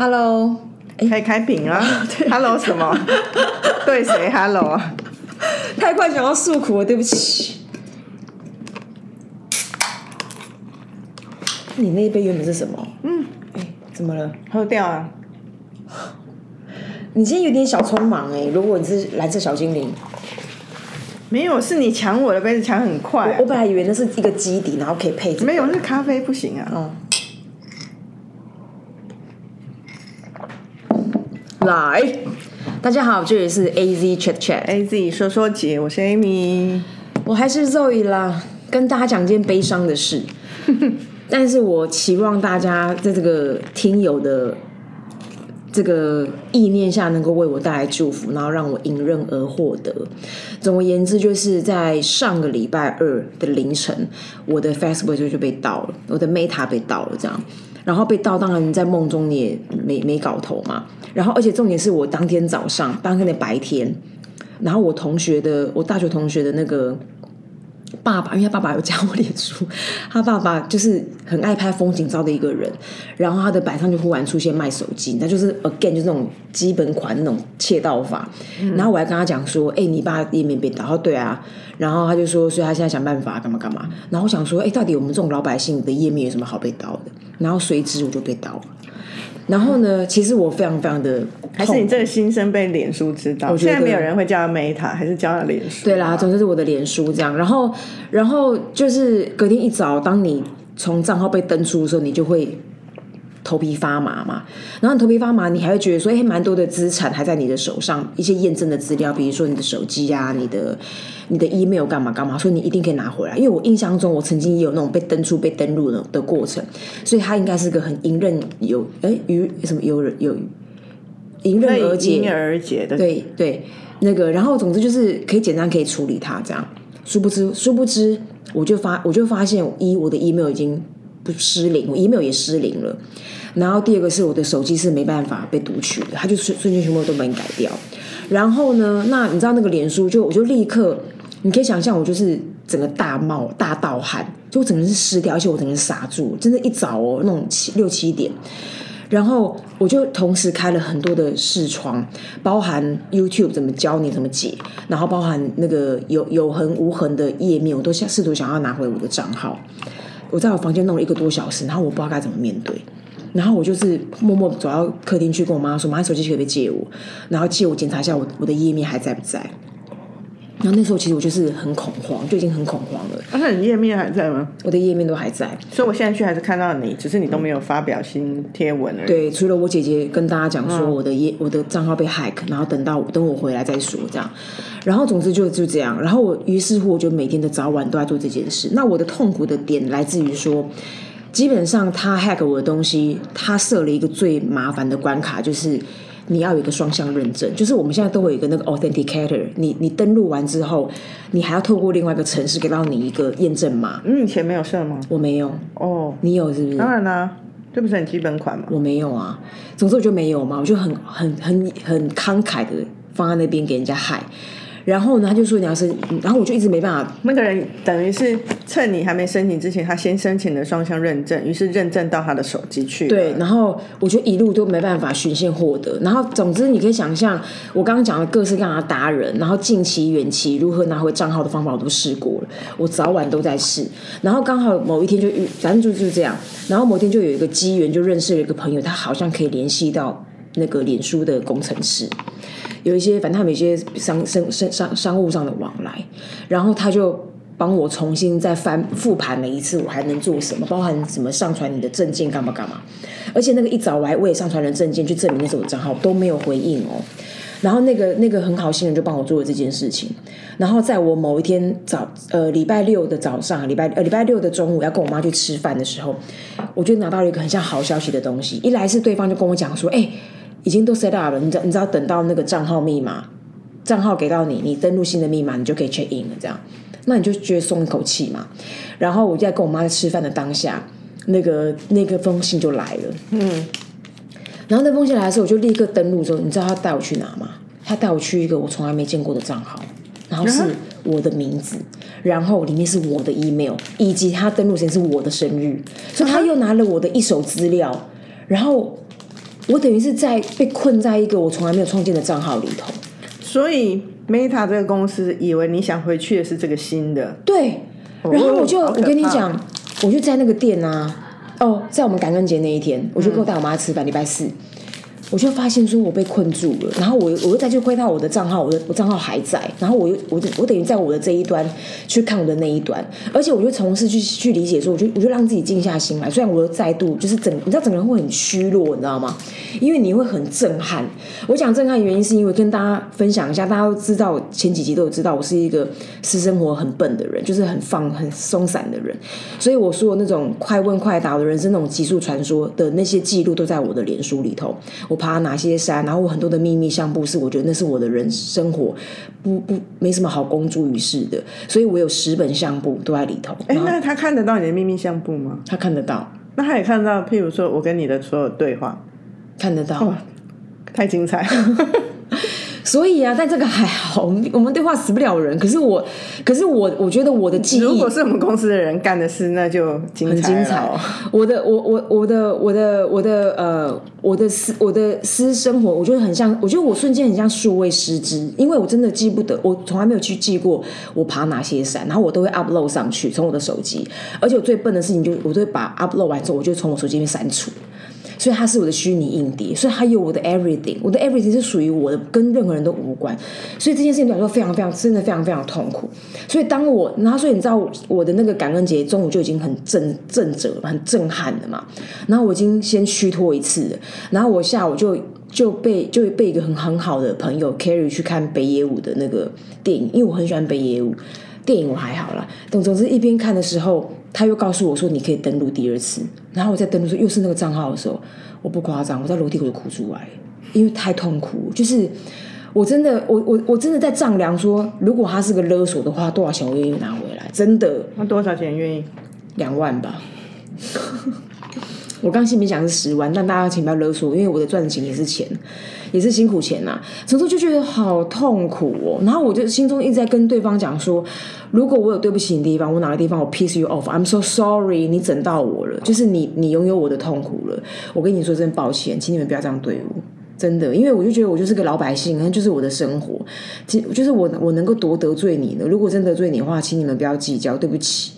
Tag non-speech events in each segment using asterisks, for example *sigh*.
Hello，可以开屏啊！*laughs* Hello 什么？*laughs* 对谁 Hello 啊？太快想要诉苦了，对不起。你那一杯原本是什么？嗯，哎，怎么了？喝掉啊！你今天有点小匆忙哎。如果你是蓝色小精灵，没有，是你抢我的杯子抢很快。我本来以为那是一个基底，然后可以配。没有，那咖啡不行啊。嗯。来，大家好，这里是 A Z Chat Chat，A Z 说说姐，我是 Amy，我还是 Zoe 啦，跟大家讲件悲伤的事，*laughs* 但是我期望大家在这个听友的这个意念下，能够为我带来祝福，然后让我迎刃而获得。总而言之，就是在上个礼拜二的凌晨，我的 Facebook 就就被盗了，我的 Meta 被盗了，这样。然后被盗，当然在梦中你也没没搞头嘛。然后，而且重点是我当天早上，当天的白天，然后我同学的，我大学同学的那个。爸爸，因为他爸爸有加我脸书，他爸爸就是很爱拍风景照的一个人。然后他的板上就忽然出现卖手机，那就是 again 就是那种基本款那种窃盗法。然后我还跟他讲说：“哎，你爸页面被盗。”他说：“对啊。”然后他就说：“所以他现在想办法干嘛干嘛。”然后我想说：“哎，到底我们这种老百姓的页面有什么好被盗的？”然后随之我就被盗了。然后呢？其实我非常非常的，还是你这个心声被脸书知道。现在没有人会叫他 Meta，还是叫他脸书？对啦，总之是我的脸书这样。然后，然后就是隔天一早，当你从账号被登出的时候，你就会。头皮发麻嘛，然后你头皮发麻，你还会觉得说，哎，蛮多的资产还在你的手上，一些验证的资料，比如说你的手机啊，你的你的 email 干嘛干嘛，所以你一定可以拿回来。因为我印象中，我曾经也有那种被登出、被登录的的过程，所以它应该是个很迎刃有哎于什么有有迎刃而解、迎刃而解的。对对，那个，然后总之就是可以简单可以处理它这样。殊不知，殊不知，我就发我就发现，一我的 email 已经。不失灵，我 email 也失灵了。然后第二个是我的手机是没办法被读取的，它就瞬瞬间全部都把你改掉。然后呢，那你知道那个脸书就我就立刻，你可以想象我就是整个大冒大盗汗，就我整个是湿掉，而且我整个人傻住，真的，一早哦那种七六七点，然后我就同时开了很多的视窗，包含 YouTube 怎么教你怎么解，然后包含那个有有痕无痕的页面，我都想试图想要拿回我的账号。我在我房间弄了一个多小时，然后我不知道该怎么面对，然后我就是默默走到客厅去跟我妈说：“妈，手机可不可以借我？然后借我检查一下我我的页面还在不在。”然后那时候其实我就是很恐慌，就已经很恐慌了。那你页面还在吗？我的页面都还在，所以我现在去还是看到你，只是你都没有发表新贴文而已。对，除了我姐姐跟大家讲说我的页我的账号被 hack，然后等到等我回来再说这样。然后总之就就这样，然后我于是乎我就每天的早晚都在做这件事。那我的痛苦的点来自于说，基本上他 hack 我的东西，他设了一个最麻烦的关卡，就是。你要有一个双向认证，就是我们现在都会有一个那个 authenticator，你你登录完之后，你还要透过另外一个城市给到你一个验证码。你以前没有设吗？我没有。哦，你有是不是？当然啦，这不是很基本款吗？我没有啊，总之我就没有嘛，我就很很很很慷慨的放在那边给人家害。然后呢，他就说你要申，然后我就一直没办法。那个人等于是趁你还没申请之前，他先申请了双向认证，于是认证到他的手机去。对，然后我就一路都没办法循线获得。然后总之，你可以想象我刚刚讲的各式各样的达人，然后近期、远期如何拿回账号的方法，我都试过了，我早晚都在试。然后刚好某一天就遇，反正就就是这样。然后某天就有一个机缘，就认识了一个朋友，他好像可以联系到那个脸书的工程师。有一些，反正他们有些商商商商商务上的往来，然后他就帮我重新再翻复盘了一次，我还能做什么？包含什么上传你的证件干嘛干嘛？而且那个一早来我也上传了证件去证明那是我账号，都没有回应哦。然后那个那个很好心人就帮我做了这件事情。然后在我某一天早呃礼拜六的早上，礼拜呃礼拜六的中午要跟我妈去吃饭的时候，我就拿到了一个很像好消息的东西。一来是对方就跟我讲说，哎。已经都 set up 了，你知你知道等到那个账号密码，账号给到你，你登录新的密码，你就可以 check in 了。这样，那你就觉得松一口气嘛。然后我就在跟我妈在吃饭的当下，那个那个封信就来了。嗯。然后那封信来的时候，我就立刻登录之后，你知道他带我去哪吗？他带我去一个我从来没见过的账号，然后是我的名字，然后里面是我的 email，以及他登录时间是我的生日，所以他又拿了我的一手资料，然后。我等于是在被困在一个我从来没有创建的账号里头。所以 Meta 这个公司以为你想回去的是这个新的，对，然后我就我跟你讲，我就在那个店啊，哦，在我们感恩节那一天，我就跟我带我妈吃饭，礼拜四。我就发现说我被困住了，然后我我又再去回到我的账号，我的我账号还在，然后我又我我等于在我的这一端去看我的那一端，而且我就从事去去理解说，我就我就让自己静下心来，虽然我又再度就是整，你知道整个人会很虚弱，你知道吗？因为你会很震撼。我讲震撼的原因是因为跟大家分享一下，大家都知道前几集都有知道我是一个私生活很笨的人，就是很放很松散的人，所以我说那种快问快答的人生那种极速传说的那些记录都在我的脸书里头。我爬哪些山，然后我很多的秘密相簿是我觉得那是我的人生活不不没什么好公诸于世的，所以我有十本相簿都在里头。哎、那他看得到你的秘密相簿吗？他看得到，那他也看到，譬如说我跟你的所有对话，看得到。太精彩。*laughs* 所以啊，但这个还好，我们我们对话死不了人。可是我，可是我，我觉得我的记忆如果是我们公司的人干的事，那就很精彩。我的我我我的我的我的呃我的私我的私生活，我觉得很像，我觉得我瞬间很像数位失之，因为我真的记不得，我从来没有去记过我爬哪些山，然后我都会 upload 上去，从我的手机。而且我最笨的事情就是，我都会把 upload 完之后，我就从我手机里面删除。所以它是我的虚拟硬碟，所以它有我的 everything，我的 everything 是属于我的，跟任何人都无关。所以这件事情对我来说非常非常真的非常非常痛苦。所以当我，然后所以你知道我的那个感恩节中午就已经很震震折，很震撼了嘛。然后我已经先虚脱一次了，然后我下午就就被就被一个很很好的朋友 carry 去看北野武的那个电影，因为我很喜欢北野武。电影我还好啦，总总之一边看的时候，他又告诉我说你可以登录第二次，然后我在登录说又是那个账号的时候，我不夸张，我在楼梯口就哭出来，因为太痛苦，就是我真的我我我真的在丈量说，如果他是个勒索的话，多少钱我愿意拿回来？真的那多少钱愿意？两万吧。*laughs* 我刚心里想是十万，但大家请不要勒索，因为我的赚的钱也是钱，也是辛苦钱呐、从头就觉得好痛苦哦。然后我就心中一直在跟对方讲说，如果我有对不起你的地方，我哪个地方我 piss you off，I'm so sorry，你整到我了，就是你你拥有我的痛苦了。我跟你说真抱歉，请你们不要这样对我。真的，因为我就觉得我就是个老百姓，那就是我的生活，其就是我我能够多得罪你呢？如果真得罪你的话，请你们不要计较，对不起。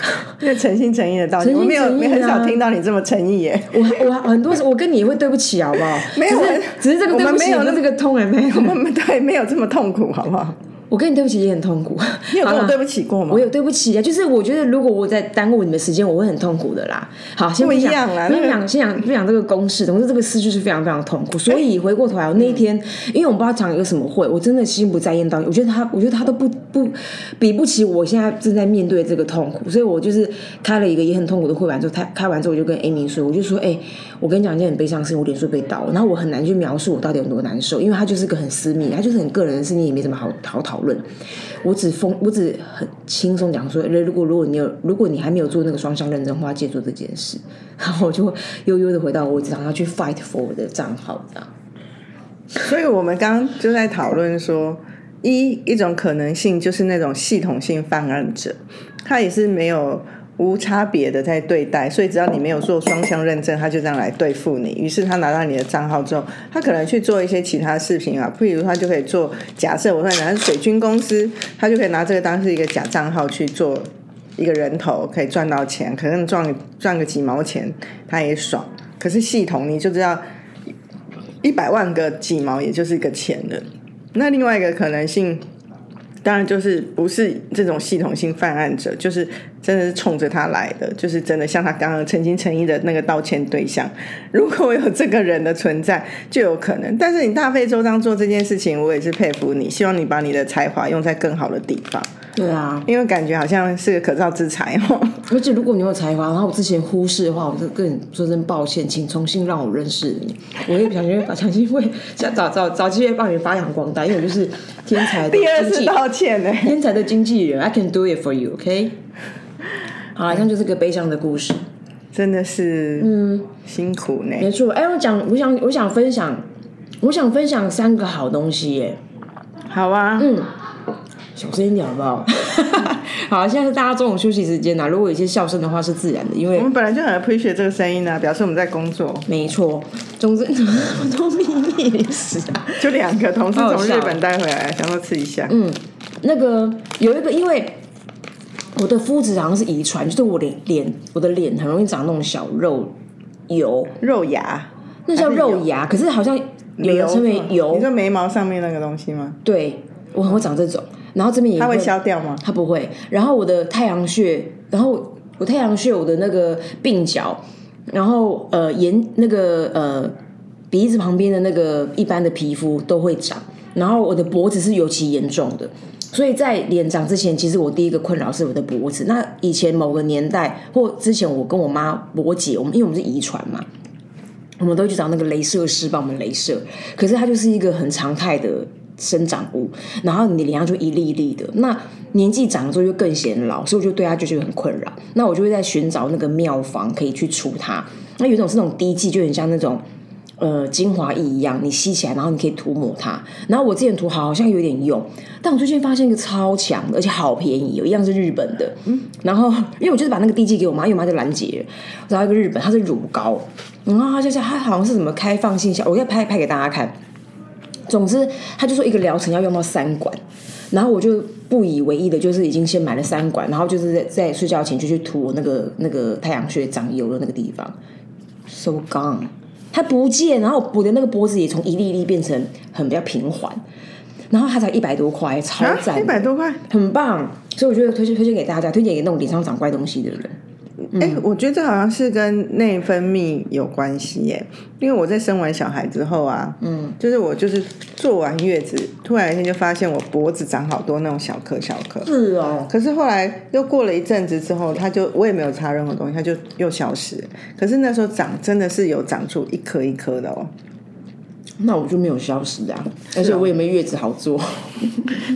*laughs* 这诚心诚意的道歉，我没有，没很少啊听到你这么诚意耶。我我很多时我跟你也会对不起，好不好？没有只是这个我对不起们没有那这个痛也没有。*laughs* 我们对没有这么痛苦，好不好？我跟你对不起也很痛苦。*laughs* 你有跟我对不起过吗我？有对不起啊，就是我觉得如果我在耽误你们时间，我会很痛苦的啦。好，先不一讲样啦那个不讲先讲不讲这个公式，总之这个事就是非常非常痛苦。所以回过头来，我那一天，因为我们不知道讲一个什么会，我真的心不在焉到，我觉得他，我觉得他都不不比不起我现在正在面对这个痛苦，所以我就是开了一个也很痛苦的会完之后，他开完之后我就跟 Amy 说，我就说，哎、我跟你讲一件很悲伤的事情，我脸书被盗了，然后我很难去描述我到底有多难受，因为他就是个很私密，他就是很个人的事情，也没什么好好讨讨论。我只风，我只很轻松讲说，如果如果你有，如果你还没有做那个双向认证的话，借助这件事。然后我就悠悠的回到我职场要去 fight for 我的账号，这样。所以我们刚刚就在讨论说，一一种可能性就是那种系统性犯案者，他也是没有无差别的在对待，所以只要你没有做双向认证，他就这样来对付你。于是他拿到你的账号之后，他可能去做一些其他视频啊，譬如他就可以做，假设我说拿水军公司，他就可以拿这个当是一个假账号去做。一个人头可以赚到钱，可能赚赚个几毛钱，他也爽。可是系统你就知道，一百万个几毛，也就是一个钱了。那另外一个可能性，当然就是不是这种系统性犯案者，就是真的是冲着他来的，就是真的像他刚刚诚心诚意的那个道歉对象。如果有这个人的存在，就有可能。但是你大费周章做这件事情，我也是佩服你，希望你把你的才华用在更好的地方，对啊，因为感觉好像是个可造之才哦。而且如果你有才华，然后我之前忽视的话，我就跟你说声抱歉，请重新让我认识你。我也想先把想机会想 *laughs* 找找找机会帮你发扬光大，因为我就是天才的 *laughs* 第二次道歉呢、天才的经纪人，I can do it for you，OK？、好了，以上就是个悲伤的故事。真的是嗯辛苦呢。没错，哎、我讲，我想，我想分享，我想分享三个好东西耶。好啊，嗯，小声一点好不好？*laughs* 好，现在是大家中午休息时间呐、如果有一些笑声的话是自然的，因为我们本来就很 appreciate 这个声音啊，表示我们在工作。没错。总之，怎么那么多秘密？就两个同事从日本带回来，想说吃一下。嗯，那个有一个，因为我的肤质好像是遗传，就是我的脸，我的脸很容易长那种小肉油，肉芽，那叫肉芽，可是好像有人称为你油，说眉毛上面那个东西吗？对我很会长这种，然后这边也它会消掉吗？它不会。然后我的太阳穴，然后我太阳穴，我的那个鬓角，然后呃眼那个呃鼻子旁边的那个一般的皮肤都会长，然后我的脖子是尤其严重的。所以在脸长之前，其实我第一个困扰是我的脖子。那以前某个年代或之前，我跟我妈、我姐，我们因为我们是遗传嘛，我们都去找那个镭射师帮我们镭射。可是它就是一个很常态的生长物，然后你的脸上就一粒一粒的。那年纪长了之后就更显老，所以我就对它就觉得很困扰。那我就会在寻找那个妙方可以去除它。那有一种是那种滴剂，就很像那种呃精华液一样，你吸起来，然后你可以涂抹它。然后我之前涂好好像有点用，但我最近发现一个超强的，而且好便宜哦，一样是日本的。嗯，然后因为我就是把那个滴剂给我妈，因为我妈就拦截了，找到一个日本，它是乳膏，然后它就是它好像是什么开放性效，我再拍拍给大家看。总之，他就说一个疗程要用到三管，然后我就不以为意的，就是已经先买了三管，然后就是在在睡觉前就去涂我那个那个太阳穴长油的那个地方，so gone，它不见，然后我的那个脖子也从一粒一粒变成很比较平缓，然后它才一百多块，超，赞一，百多块。很棒，所以我觉得推荐推荐给大家，推荐给那种脸上长怪东西的人。哎、我觉得这好像是跟内分泌有关系耶，因为我在生完小孩之后啊，嗯，就是我就是坐完月子，突然一天就发现我脖子长好多那种小颗小颗，是哦，可是后来又过了一阵子之后，它就我也没有擦任何东西，它就又消失。可是那时候长真的是有长出一颗一颗的哦，那我就没有消失啊，而且我也没月子好做。*laughs*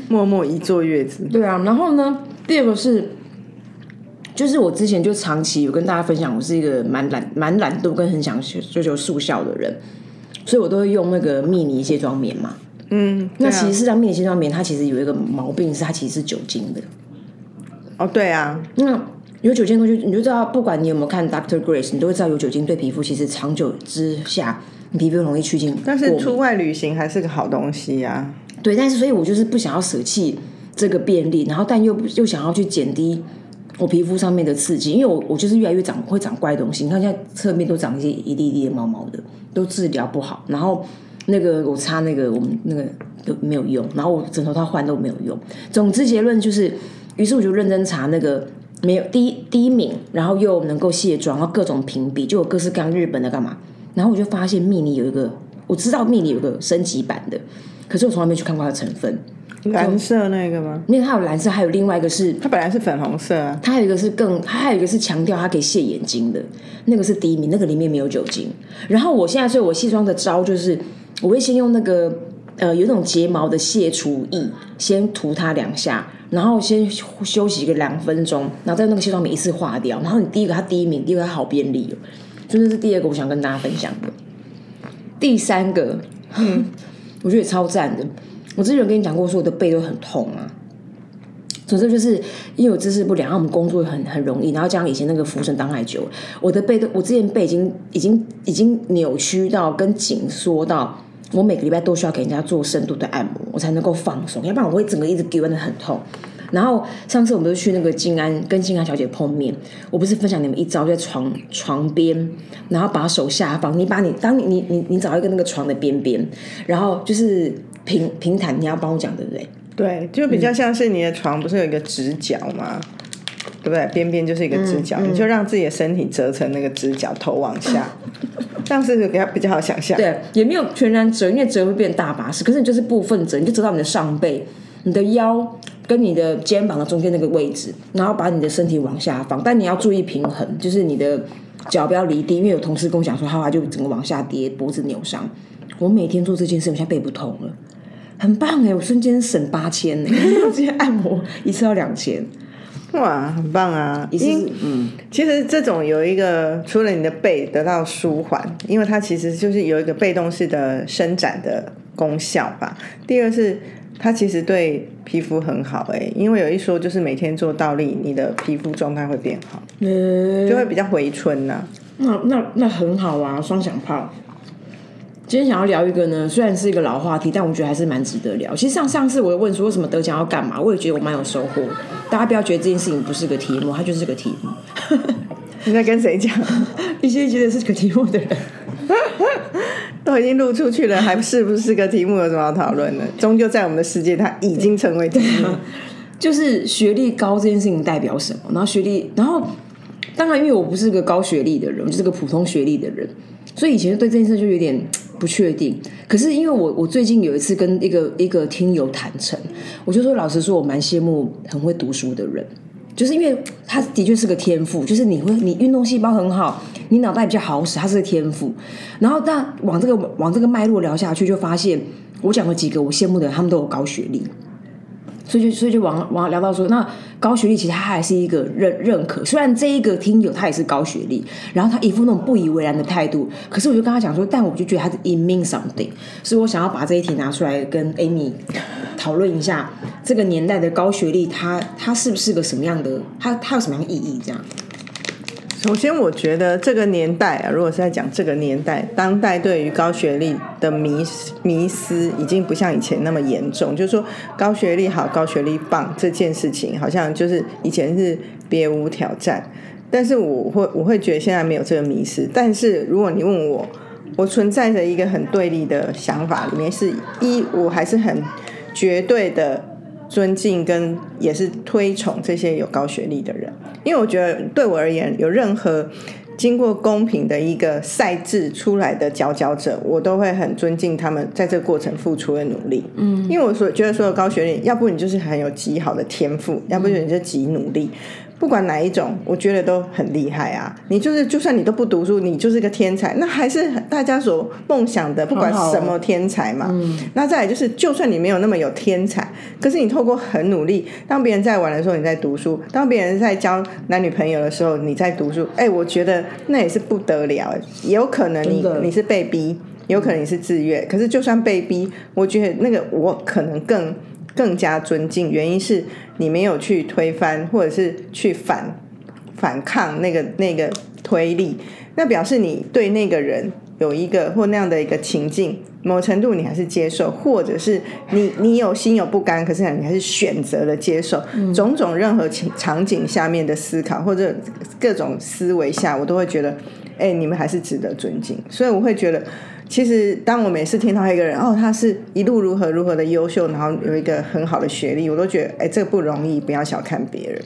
默默一坐月子，对啊，然后呢，第二个是，就是我之前就长期有跟大家分享，我是一个蛮懒、蛮懒惰跟很想追求速效的人，所以我都会用那个蜜妮卸妆棉嘛。嗯，那其实事实上，蜜妮卸妆棉它其实有一个毛病，是它其实是酒精的。哦对啊，那有酒精的东西，你就知道，不管你有没有看 Doctor Grace，你都会知道有酒精对皮肤其实长久之下，你皮肤容易趋近但是出外旅行还是个好东西呀、对，但是所以我就是不想要舍弃这个便利，然后但又又想要去减低我皮肤上面的刺激，因为我我就是越来越长会长怪东西，你看现在侧面都长一些一粒一粒的毛毛的，都治疗不好，然后那个我擦那个我们那个都没有用，然后我枕头套换都没有用，总之结论就是，于是我就认真查那个。没有第一第一名，然后又能够卸妆，然后各种评比，就有各式各样日本的干嘛，然后我就发现蜜妮有一个，我知道蜜妮有个升级版的，可是我从来没去看过它的成分，蓝色那个吗？因为它有蓝色，还有另外一个是，它本来是粉红色啊，它还有一个是更，它还有一个是强调它可以卸眼睛的，那个是第一名，那个里面没有酒精。然后我现在所以我卸妆的招就是，我会先用那个呃有一种睫毛的卸除液，先涂它两下，然后先休息个两分钟，然后再用那个卸妆棉一次化掉。然后你第一个它第一名，第二个它好便利哦，就这是第二个我想跟大家分享的。第三个，嗯，*laughs* 我觉得也超赞的。我之前有跟你讲过，说我的背都很痛啊。总之就是因为我姿势不良，然后我们工作很很容易，然后加上以前那个浮绳当太久，我的背都我之前背已经已经已经扭曲到跟紧缩到，我每个礼拜都需要给人家做深度的按摩，我才能够放松，要不然我会整个一直给的很痛。然后上次我们都去那个静安跟静安小姐碰面，我不是分享你们一招，就在床床边，然后把手下方，你把你当你你你你找一个那个床的边边，然后就是平平坦，你要帮我讲对不对？对，就比较像是你的床不是有一个直角吗？对不对？边边就是一个直角，你就让自己的身体折成那个直角，头往下，*laughs* 这样是比较比较好想象。对，也没有全然折，因为折会变大把式，可是你就是部分折，你就折到你的上背、你的腰跟你的肩膀的中间那个位置，然后把你的身体往下放，但你要注意平衡，就是你的脚不要离地，因为有同事跟我讲说，他就整个往下跌，脖子扭伤。我每天做这件事，我现在背不痛了，很棒哎！我瞬间省八千呢，直接按摩一次要两千，哇，很棒啊！一次嗯，其实这种有一个，除了你的背得到舒缓，因为它其实就是有一个被动式的伸展的功效吧。第二是它其实对皮肤很好哎、因为有一说就是每天做倒立，你的皮肤状态会变好，呃，就会比较回春呐、那那那很好啊，双响炮。今天想要聊一个呢，虽然是一个老话题，但我觉得还是蛮值得聊。其实上上次我有问说为什么得奖要干嘛，我也觉得我蛮有收获。大家不要觉得这件事情不是个题目，它就是个题目。你在跟谁讲？*laughs* 一些觉得是个题目的人，*laughs* *laughs* 都已经录出去了，*laughs* 还是不是个题目？有什么好讨论的？终究在我们的世界，它已经成为题目。*laughs* 就是学历高这件事情代表什么？然后学历，然后当然因为我不是个高学历的人，我就是个普通学历的人，所以以前对这件事就有点不确定。可是因为我我最近有一次跟一个一个听友坦诚，我就说老实说，我蛮羡慕很会读书的人。就是因为他的确是个天赋，就是你会你运动细胞很好，你脑袋比较好使，它是个天赋。然后但往这个往这个脉络聊下去，就发现我讲了几个我羡慕的人，他们都有高学历。所以就所以就往往聊到说，那高学历其实他还是一个认认可，虽然这一个听友他也是高学历，然后他一副那种不以为然的态度，可是我就跟他讲说，但我就觉得他是 it means something，所以我想要把这一题拿出来跟 Amy 讨论一下，这个年代的高学历，他他是不是个什么样的，他他有什么样的意义？这样，首先，我觉得这个年代啊，如果是在讲这个年代，当代对于高学历的迷迷思已经不像以前那么严重。就是说，高学历好，高学历棒这件事情，好像就是以前是别无挑战。但是我会我会觉得现在没有这个迷思。但是如果你问我，我存在着一个很对立的想法，里面是一，我还是很绝对的尊敬跟也是推崇这些有高学历的人，因为我觉得对我而言，有任何经过公平的一个赛制出来的佼佼者，我都会很尊敬他们在这个过程付出的努力。嗯，因为我所觉得所有高学历，要不你就是很有极好的天赋，要不然你就极努力。不管哪一种，我觉得都很厉害啊！你就是，就算你都不读书，你就是个天才，那还是大家所梦想的，不管什么天才嘛。嗯那再来就是，就算你没有那么有天才，可是你透过很努力，当别人在玩的时候你在读书，当别人在交男女朋友的时候你在读书，哎，我觉得那也是不得了。也有可能你你是被逼，有可能你是自愿，可是就算被逼，我觉得那个我可能更。更加尊敬，原因是你没有去推翻，或者是去反反抗那个那个推力，那表示你对那个人有一个或那样的一个情境，某程度你还是接受，或者是你你有心有不甘，可是你还是选择了接受。种种任何情场景下面的思考，或者各种思维下，我都会觉得，哎、你们还是值得尊敬。所以我会觉得。其实，当我每次听到一个人哦，他是一路如何如何的优秀，然后有一个很好的学历，我都觉得，哎，这个不容易，不要小看别人。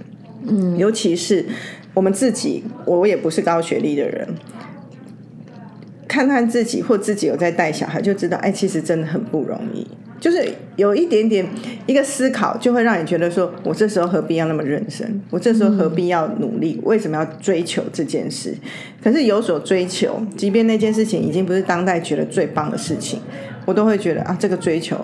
嗯，尤其是我们自己，我也不是高学历的人，看看自己或自己有在带小孩，就知道，哎，其实真的很不容易。就是有一点点一个思考，就会让你觉得说，我这时候何必要那么认真？我这时候何必要努力？为什么要追求这件事？可是有所追求，即便那件事情已经不是当代觉得最棒的事情，我都会觉得啊，这个追求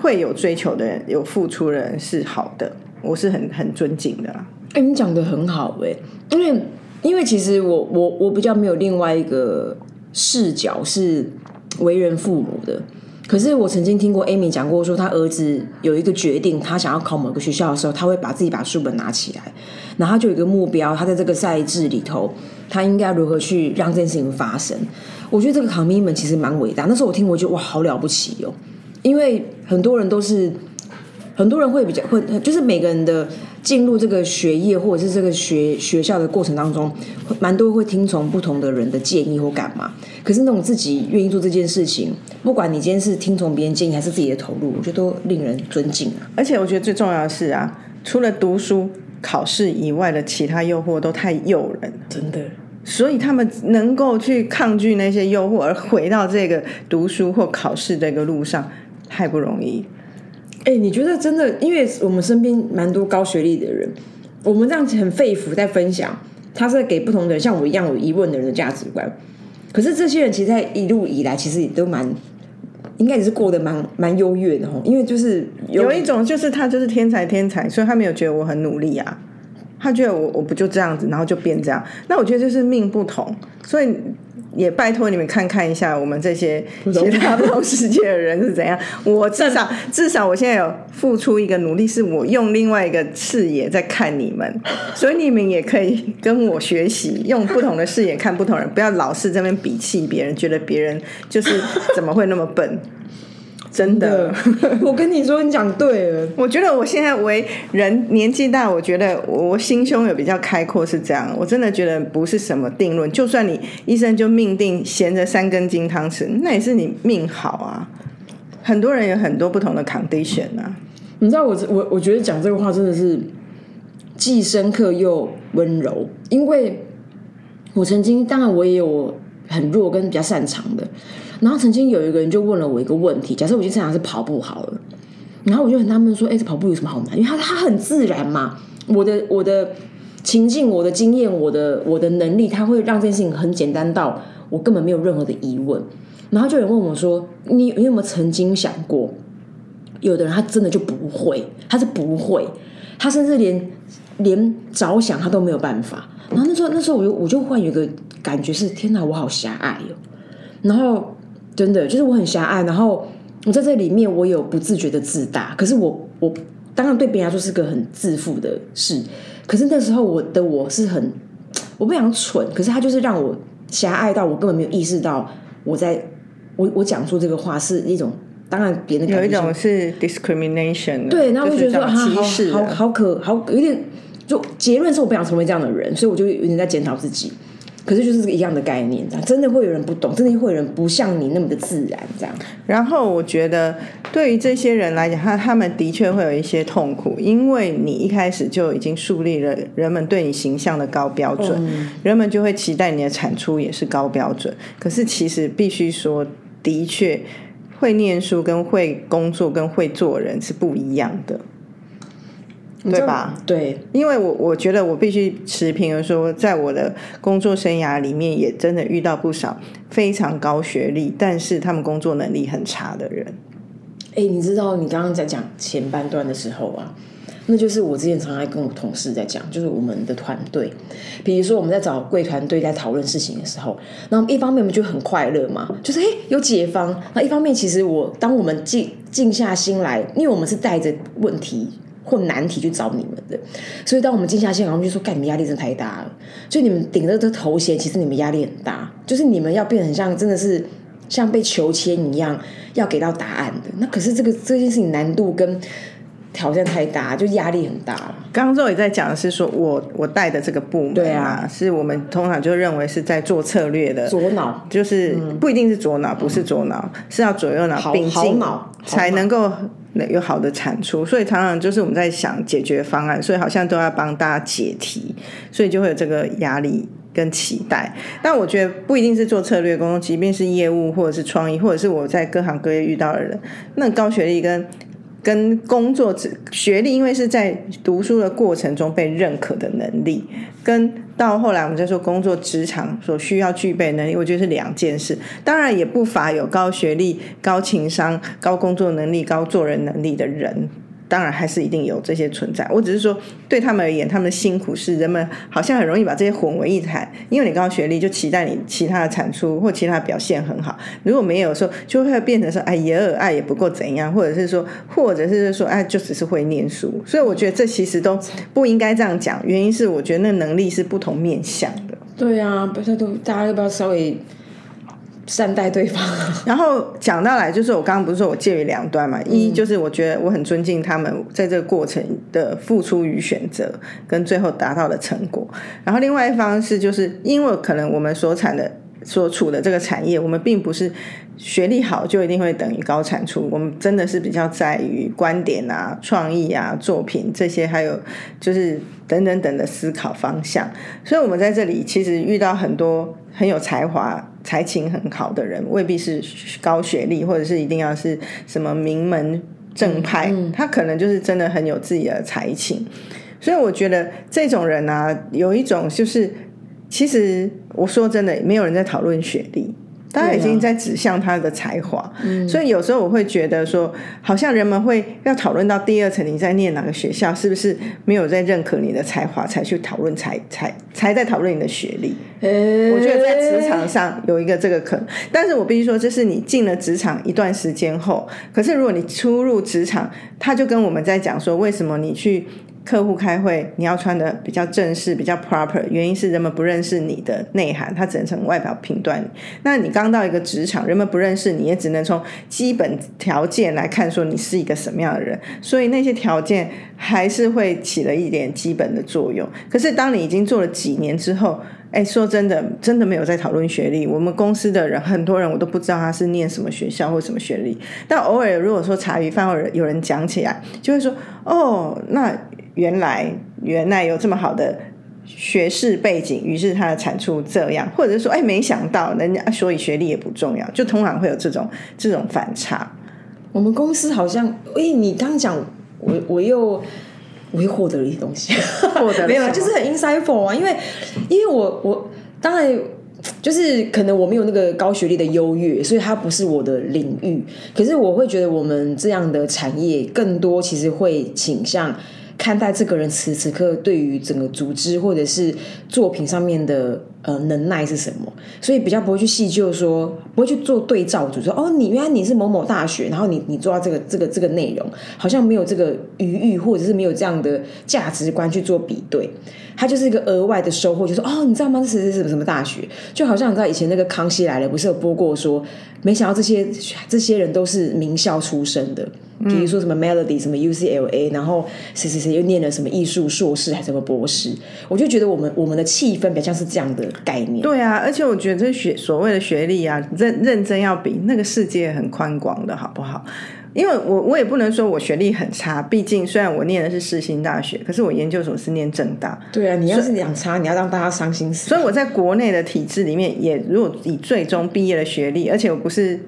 会有追求的人，有付出的人是好的，我是很很尊敬的啦。哎、你讲的很好哎、因为因为其实我我我比较没有另外一个视角是为人父母的。可是我曾经听过 Amy 讲过，说她儿子有一个决定，他想要考某个学校的时候，他会把自己把书本拿起来，然后他就有一个目标，他在这个赛制里头，他应该如何去让这件事情发生。我觉得这个 Tommy 们其实蛮伟大。那时候我听，我觉得哇，好了不起哦，因为很多人都是。很多人会比较会，就是每个人的进入这个学业或者是这个学学校的过程当中，蛮多会听从不同的人的建议或干嘛。可是那种自己愿意做这件事情，不管你今天是听从别人建议还是自己的投入，我觉得都令人尊敬啊。而且我觉得最重要的是啊，除了读书、考试以外的其他诱惑都太诱人。真的，所以他们能够去抗拒那些诱惑，而回到这个读书或考试这个路上，太不容易。哎、你觉得真的？因为我们身边蛮多高学历的人，我们这样子很肺腑在分享，他是在给不同的人，像我一样有疑问的人的价值观。可是这些人其实，在一路以来，其实也都蛮，应该也是过得蛮蛮优越的吼。因为就是有有一种就是他就是天才天才，所以他没有觉得我很努力啊，他觉得我我不就这样子，然后就变这样。那我觉得就是命不同，所以也拜托你们看看一下我们这些其他不同世界的人是怎样。*laughs* 我至少至少我现在有付出一个努力，是我用另外一个视野在看你们，*laughs* 所以你们也可以跟我学习，用不同的视野看不同人，不要老是这边鄙弃别人，觉得别人就是怎么会那么笨。真的，*laughs* 我跟你说，你讲对了。我觉得我现在为人年纪大，我觉得我心胸有比较开阔，是这样。我真的觉得不是什么定论，就算你医生就命定衔着三根金汤匙，那也是你命好啊。很多人有很多不同的 condition 啊。你知道我我我觉得讲这个话真的是既深刻又温柔，因为我曾经当然我也有很弱跟比较擅长的。然后曾经有一个人就问了我一个问题：假设我今天擅长是跑步好了，然后我就很纳闷说：“哎，这跑步有什么好难？因为它它很自然嘛。我的我的情境、我的经验、我的我的能力，它会让这件事情很简单到我根本没有任何的疑问。”然后就有人问我说：“你你有没有曾经想过，有的人他真的就不会，他是不会，他甚至连连着想他都没有办法。”然后那时候那时候我就我就忽然有个感觉是：天哪，我好狭隘哦。然后。真的就是我很狭隘，然后我在这里面我有不自觉的自大，可是我我当然对别人来说是个很自负的事，可是那时候我的我是很我不想蠢，可是他就是让我狭隘到我根本没有意识到我在我我讲出这个话是一种当然别人有一种是 discrimination，对，然后我就觉得说啊好好好可好有点就结论是我不想成为这样的人，所以我就有点在检讨自己。可是就是个一样的概念，这样真的会有人不懂，真的会有人不像你那么的自然，这样。然后我觉得对于这些人来讲，他他们的确会有一些痛苦，因为你一开始就已经树立了人们对你形象的高标准，人们就会期待你的产出也是高标准。可是其实必须说，的确会念书跟会工作跟会做人是不一样的。对吧？对，因为我我觉得我必须持平而说，在我的工作生涯里面，也真的遇到不少非常高学历，但是他们工作能力很差的人。哎，你知道你刚刚在讲前半段的时候啊，那就是我之前常常跟我同事在讲，就是我们的团队，比如说我们在找贵团队在讨论事情的时候，然后一方面我们就很快乐嘛，就是哎有解放，那一方面其实我当我们静静下心来，因为我们是带着问题。或难题去找你们的，所以当我们静下心来，我们就说：“干，你们压力真的太大了。”所以你们顶着这头衔，其实你们压力很大，就是你们要变成像真的是像被求签一样，要给到答案的。那可是这个这件事情难度跟挑战太大，就压力很大了。刚刚周也在讲的是说，我我带的这个部门啊，是我们通常就认为是在做策略的左脑，就是不一定是左脑，不是左脑，是要左右脑并进才能够。有好的产出，所以常常就是我们在想解决方案，所以好像都要帮大家解题，所以就会有这个压力跟期待。但我觉得不一定是做策略工作，即便是业务或者是创意，或者是我在各行各业遇到的人，那高学历跟跟工作学历，因为是在读书的过程中被认可的能力，跟到后来我们在说工作职场所需要具备能力，我觉得是两件事。当然也不乏有高学历、高情商、高工作能力、高做人能力的人。当然还是一定有这些存在。我只是说，对他们而言，他们的辛苦是人们好像很容易把这些混为一谈。因为你高学历，就期待你其他的产出或其他表现很好。如果没有说，就会变成说，哎，也爱也不够怎样，或者是说，或者是说，哎，就只是会念书。所以我觉得这其实都不应该这样讲。原因是我觉得那能力是不同面向的。对啊，不是都大家要不要稍微？善待对方，*laughs* 然后讲到来就是我刚刚不是说我介于两端嘛？一就是我觉得我很尊敬他们在这个过程的付出与选择，跟最后达到的成果。然后另外一方是就是因为可能我们所产的所处的这个产业，我们并不是学历好就一定会等于高产出，我们真的是比较在于观点啊、创意啊、作品这些，还有就是等等等的思考方向。所以我们在这里其实遇到很多很有才华。才情很好的人未必是高学历，或者是一定要是什么名门正派，他可能就是真的很有自己的才情。所以我觉得这种人啊，有一种就是，其实我说真的，没有人在讨论学历，大家已经在指向他的才华。所以有时候我会觉得说，好像人们会要讨论到第二层，你在念哪个学校，是不是没有在认可你的才华，才去讨论才才才在讨论你的学历。我觉得在职场上有一个这个可能，但是我必须说，这是你进了职场一段时间后。可是如果你初入职场，他就跟我们在讲说，为什么你去客户开会，你要穿的比较正式、比较 proper，原因是人们不认识你的内涵，他只能从外表评断你。那你刚到一个职场，人们不认识你，也只能从基本条件来看说你是一个什么样的人。所以那些条件还是会起了一点基本的作用。可是当你已经做了几年之后，哎，说真的，真的没有在讨论学历。我们公司的人，很多人我都不知道他是念什么学校或什么学历。但偶尔如果说茶余饭后有人讲起来，就会说：“哦，那原来原来有这么好的学士背景，于是他的产出这样。”或者是说：“哎，没想到人家，所以学历也不重要。”就通常会有这种这种反差。我们公司好像，哎，你刚讲，我我又。我又获得了一些东西，获得 *laughs* 没有，就是很 insightful 啊。因为，因为我我当然就是可能我没有那个高学历的优越，所以它不是我的领域。可是我会觉得我们这样的产业更多其实会倾向。看待这个人此时此刻对于整个组织或者是作品上面的呃能耐是什么，所以比较不会去细究说，不会去做对照组说哦，你原来你是某某大学，然后你你做到这个这个这个内容，好像没有这个余裕或者是没有这样的价值观去做比对，它就是一个额外的收获，就说哦，你知道吗？这是什么什么大学？就好像你知道以前那个康熙来了不是有播过说，没想到这些这些人都是名校出身的。比如说什么 Melody 什么 UCLA，然后谁谁谁又念了什么艺术硕士还是什么博士，我就觉得我们我们的气氛比较像是这样的概念。对啊，而且我觉得这学所谓的学历啊，认认真要比那个世界很宽广的好不好？因为我我也不能说我学历很差，毕竟虽然我念的是世新大学，可是我研究所是念正大。对啊，你要是两差，你要让大家伤心死。所以我在国内的体制里面，也如果以最终毕业的学历，而且我不是。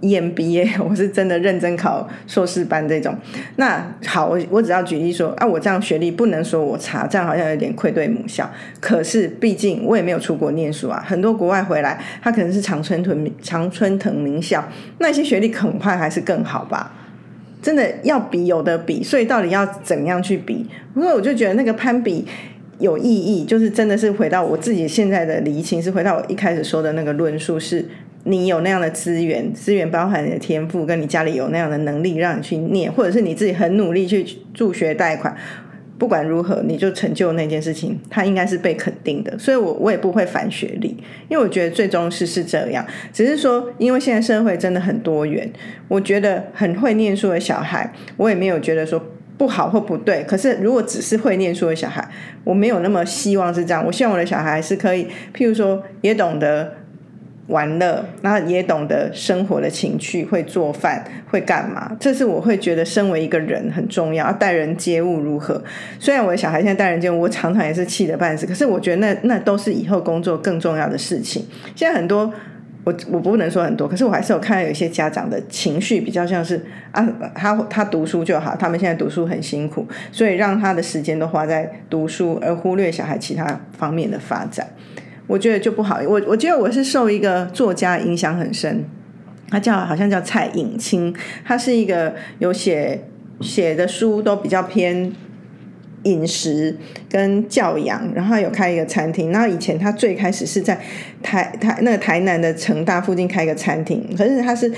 EMBA，*laughs* 我是真的认真考硕士班这种。那好，我我只要举例说啊，我这样学历不能说我差，这样好像有点愧对母校。可是毕竟我也没有出国念书啊，很多国外回来，他可能是常春藤常春藤名校，那些学历恐怕还是更好吧。真的要比有的比，所以到底要怎样去比？不过我就觉得那个攀比有意义，就是真的是回到我自己现在的离情，是回到我一开始说的那个论述是。你有那样的资源，资源包含你的天赋，跟你家里有那样的能力让你去念，或者是你自己很努力去助学贷款，不管如何，你就成就那件事情，它应该是被肯定的。所以，我我也不会反学历，因为我觉得最终是是这样。只是说，因为现在社会真的很多元，我觉得很会念书的小孩，我也没有觉得说不好或不对。可是，如果只是会念书的小孩，我没有那么希望是这样。我希望我的小孩是可以，譬如说，也懂得。玩乐，然后也懂得生活的情趣，会做饭，会干嘛？这是我会觉得身为一个人很重要。待人接物如何？虽然我的小孩现在待人接物，我常常也是气得半死。可是我觉得那那都是以后工作更重要的事情。现在很多，我我不能说很多，可是我还是有看到有一些家长的情绪比较像是啊，他他读书就好，他们现在读书很辛苦，所以让他的时间都花在读书，而忽略小孩其他方面的发展。我觉得就不好。我我觉得我是受一个作家影响很深，他叫好像叫蔡颖清，他是一个有写写的书都比较偏。饮食跟教养，然后有开一个餐厅。然后以前他最开始是在台台那个台南的成大附近开一个餐厅，可是他是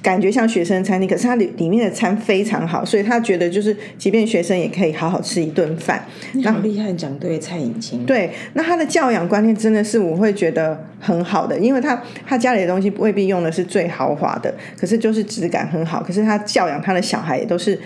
感觉像学生餐厅，可是他里里面的餐非常好，所以他觉得就是即便学生也可以好好吃一顿饭。你好厉害，讲对蔡颖清。对，那他的教养观念真的是我会觉得很好的，因为他他家里的东西未必用的是最豪华的，可是就是质感很好。可是他教养他的小孩也都是。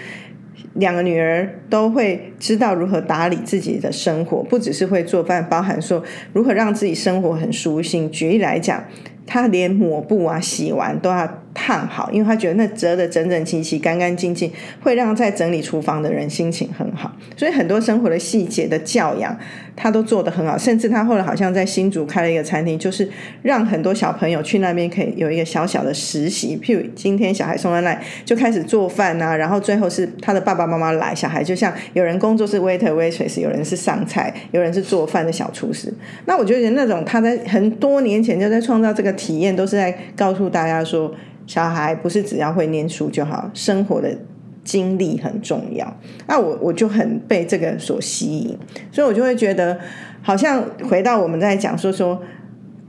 两个女儿都会知道如何打理自己的生活，不只是会做饭，包含说如何让自己生活很舒心。举例来讲，他连抹布啊、洗完都要。烫好，因为他觉得那折的整整齐齐、干干净净，会让在整理厨房的人心情很好。所以很多生活的细节的教养，他都做得很好。甚至他后来好像在新竹开了一个餐厅，就是让很多小朋友去那边可以有一个小小的实习。譬如今天小孩送来就开始做饭啊，然后最后是他的爸爸妈妈来，小孩就像有人工作是 waiter waitress，有人是上菜，有人是做饭的小厨师。那我觉得那种他在很多年前就在创造这个体验，都是在告诉大家说。小孩不是只要会念书就好，生活的经历很重要。那我我就很被这个所吸引，所以我就会觉得，好像回到我们在讲说说，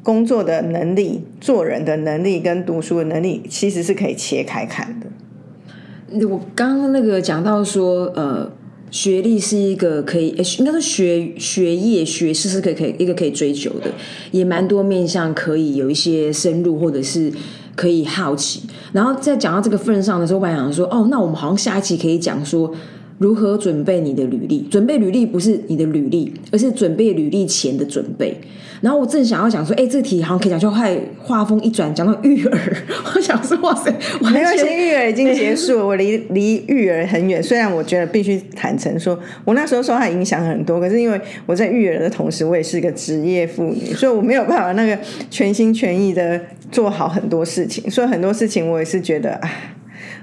工作的能力、做人的能力跟读书的能力，其实是可以切开看的。我刚刚那个讲到说，呃，学历是一个可以，应该是学学业学士是可以可以一个可以追求的，也蛮多面向可以有一些深入或者是可以好奇。然后在讲到这个份上的时候，我还想说，哦，那我们好像下一期可以讲说。如何准备你的履历？准备履历不是你的履历，而是准备履历前的准备。然后我正想要讲说，哎，这个题好像可以讲，就快画风一转，讲到育儿。*laughs* 我想说，哇塞，没关系，育儿已经结束了，*laughs* 我离离育儿很远。虽然我觉得必须坦诚说，我那时候受它影响很多，可是因为我在育儿的同时，我也是个职业妇女，所以我没有办法那个全心全意的做好很多事情。所以很多事情我也是觉得，啊，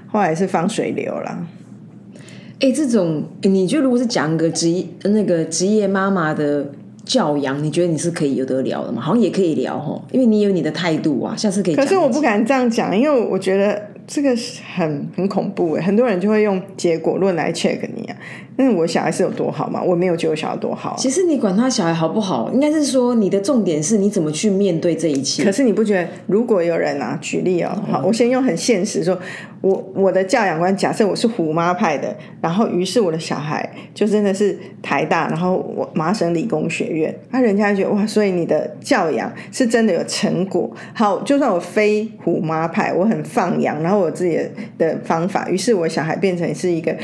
后来是放水流了。哎，这种你觉得如果是讲个职业那个职业妈妈的教养，你觉得你是可以有得聊的吗？好像也可以聊哦，因为你有你的态度啊，下次可以。可是我不敢这样讲，因为我觉得这个很很恐怖哎，很多人就会用结果论来 check 你啊。那我小孩是有多好吗？我没有觉得我小孩多好。其实你管他小孩好不好，应该是说你的重点是你怎么去面对这一切。可是你不觉得，如果有人啊，举例哦，好，我先用很现实说，我我的教养观，假设我是虎妈派的，然后于是我的小孩就真的是台大，然后我麻省理工学院，那人家觉得哇，所以你的教养是真的有成果。好，就算我非虎妈派，我很放养，然后我自己的方法，于是我小孩变成是一个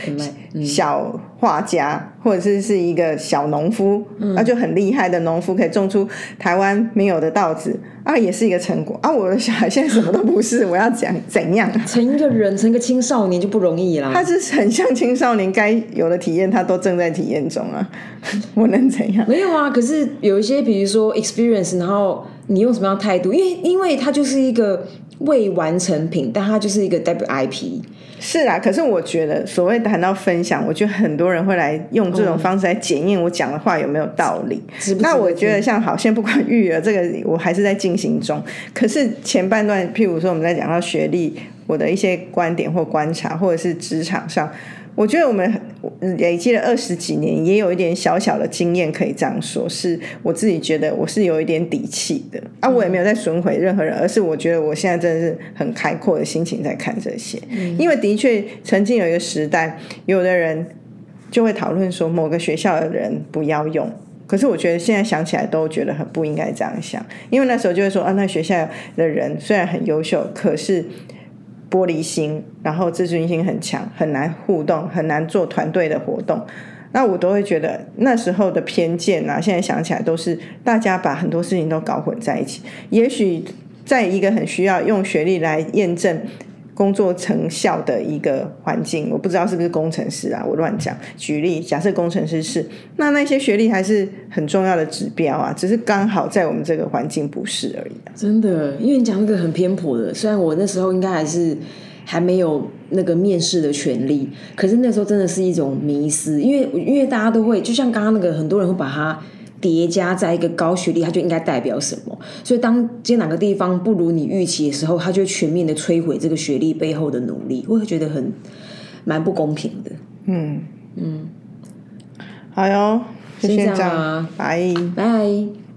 小。画家，或者是是一个小农夫，那就很厉害的农夫，可以种出台湾没有的稻子啊，也是一个成果啊。我的小孩现在什么都不是，*laughs* 我要讲怎样？成一个人，成一个青少年就不容易啦。他是很像青少年该有的体验，他都正在体验中啊。*laughs* 我能怎样？没有啊，可是有一些，比如说 experience，然后你用什么样态度？因为因为他就是一个未完成品，但它就是一个 WIP。是啊，可是我觉得所谓谈到分享，我觉得很多人会来用这种方式来检验我讲的话有没有道理。那我觉得像好，先不管育儿这个，我还是在进行中。可是前半段，譬如说我们在讲到学历，我的一些观点或观察，或者是职场上。我觉得我们累积了二十几年，也有一点小小的经验，可以这样说，是我自己觉得我是有一点底气的。啊，我也没有在损毁任何人，而是我觉得我现在真的是很开阔的心情在看这些，因为的确曾经有一个时代，有的人就会讨论说某个学校的人不要用，可是我觉得现在想起来都觉得很不应该这样想，因为那时候就会说啊，那学校的人虽然很优秀，可是。玻璃心，然后自尊心很强，很难互动，很难做团队的活动。那我都会觉得那时候的偏见啊，现在想起来都是大家把很多事情都搞混在一起。也许在一个很需要用学历来验证。工作成效的一个环境，我不知道是不是工程师啊，我乱讲。举例，假设工程师是，那那些学历还是很重要的指标啊，只是刚好在我们这个环境不是而已。真的，因为你讲那个很偏颇的，虽然我那时候应该还是还没有那个面试的权利，可是那时候真的是一种迷思，因为因为大家都会，就像刚刚那个很多人会把它。叠加在一个高学历，它就应该代表什么？所以当今天哪个地方不如你预期的时候，它就全面的摧毁这个学历背后的努力，我会觉得很蛮不公平的。嗯嗯，好哟，先这样，拜拜。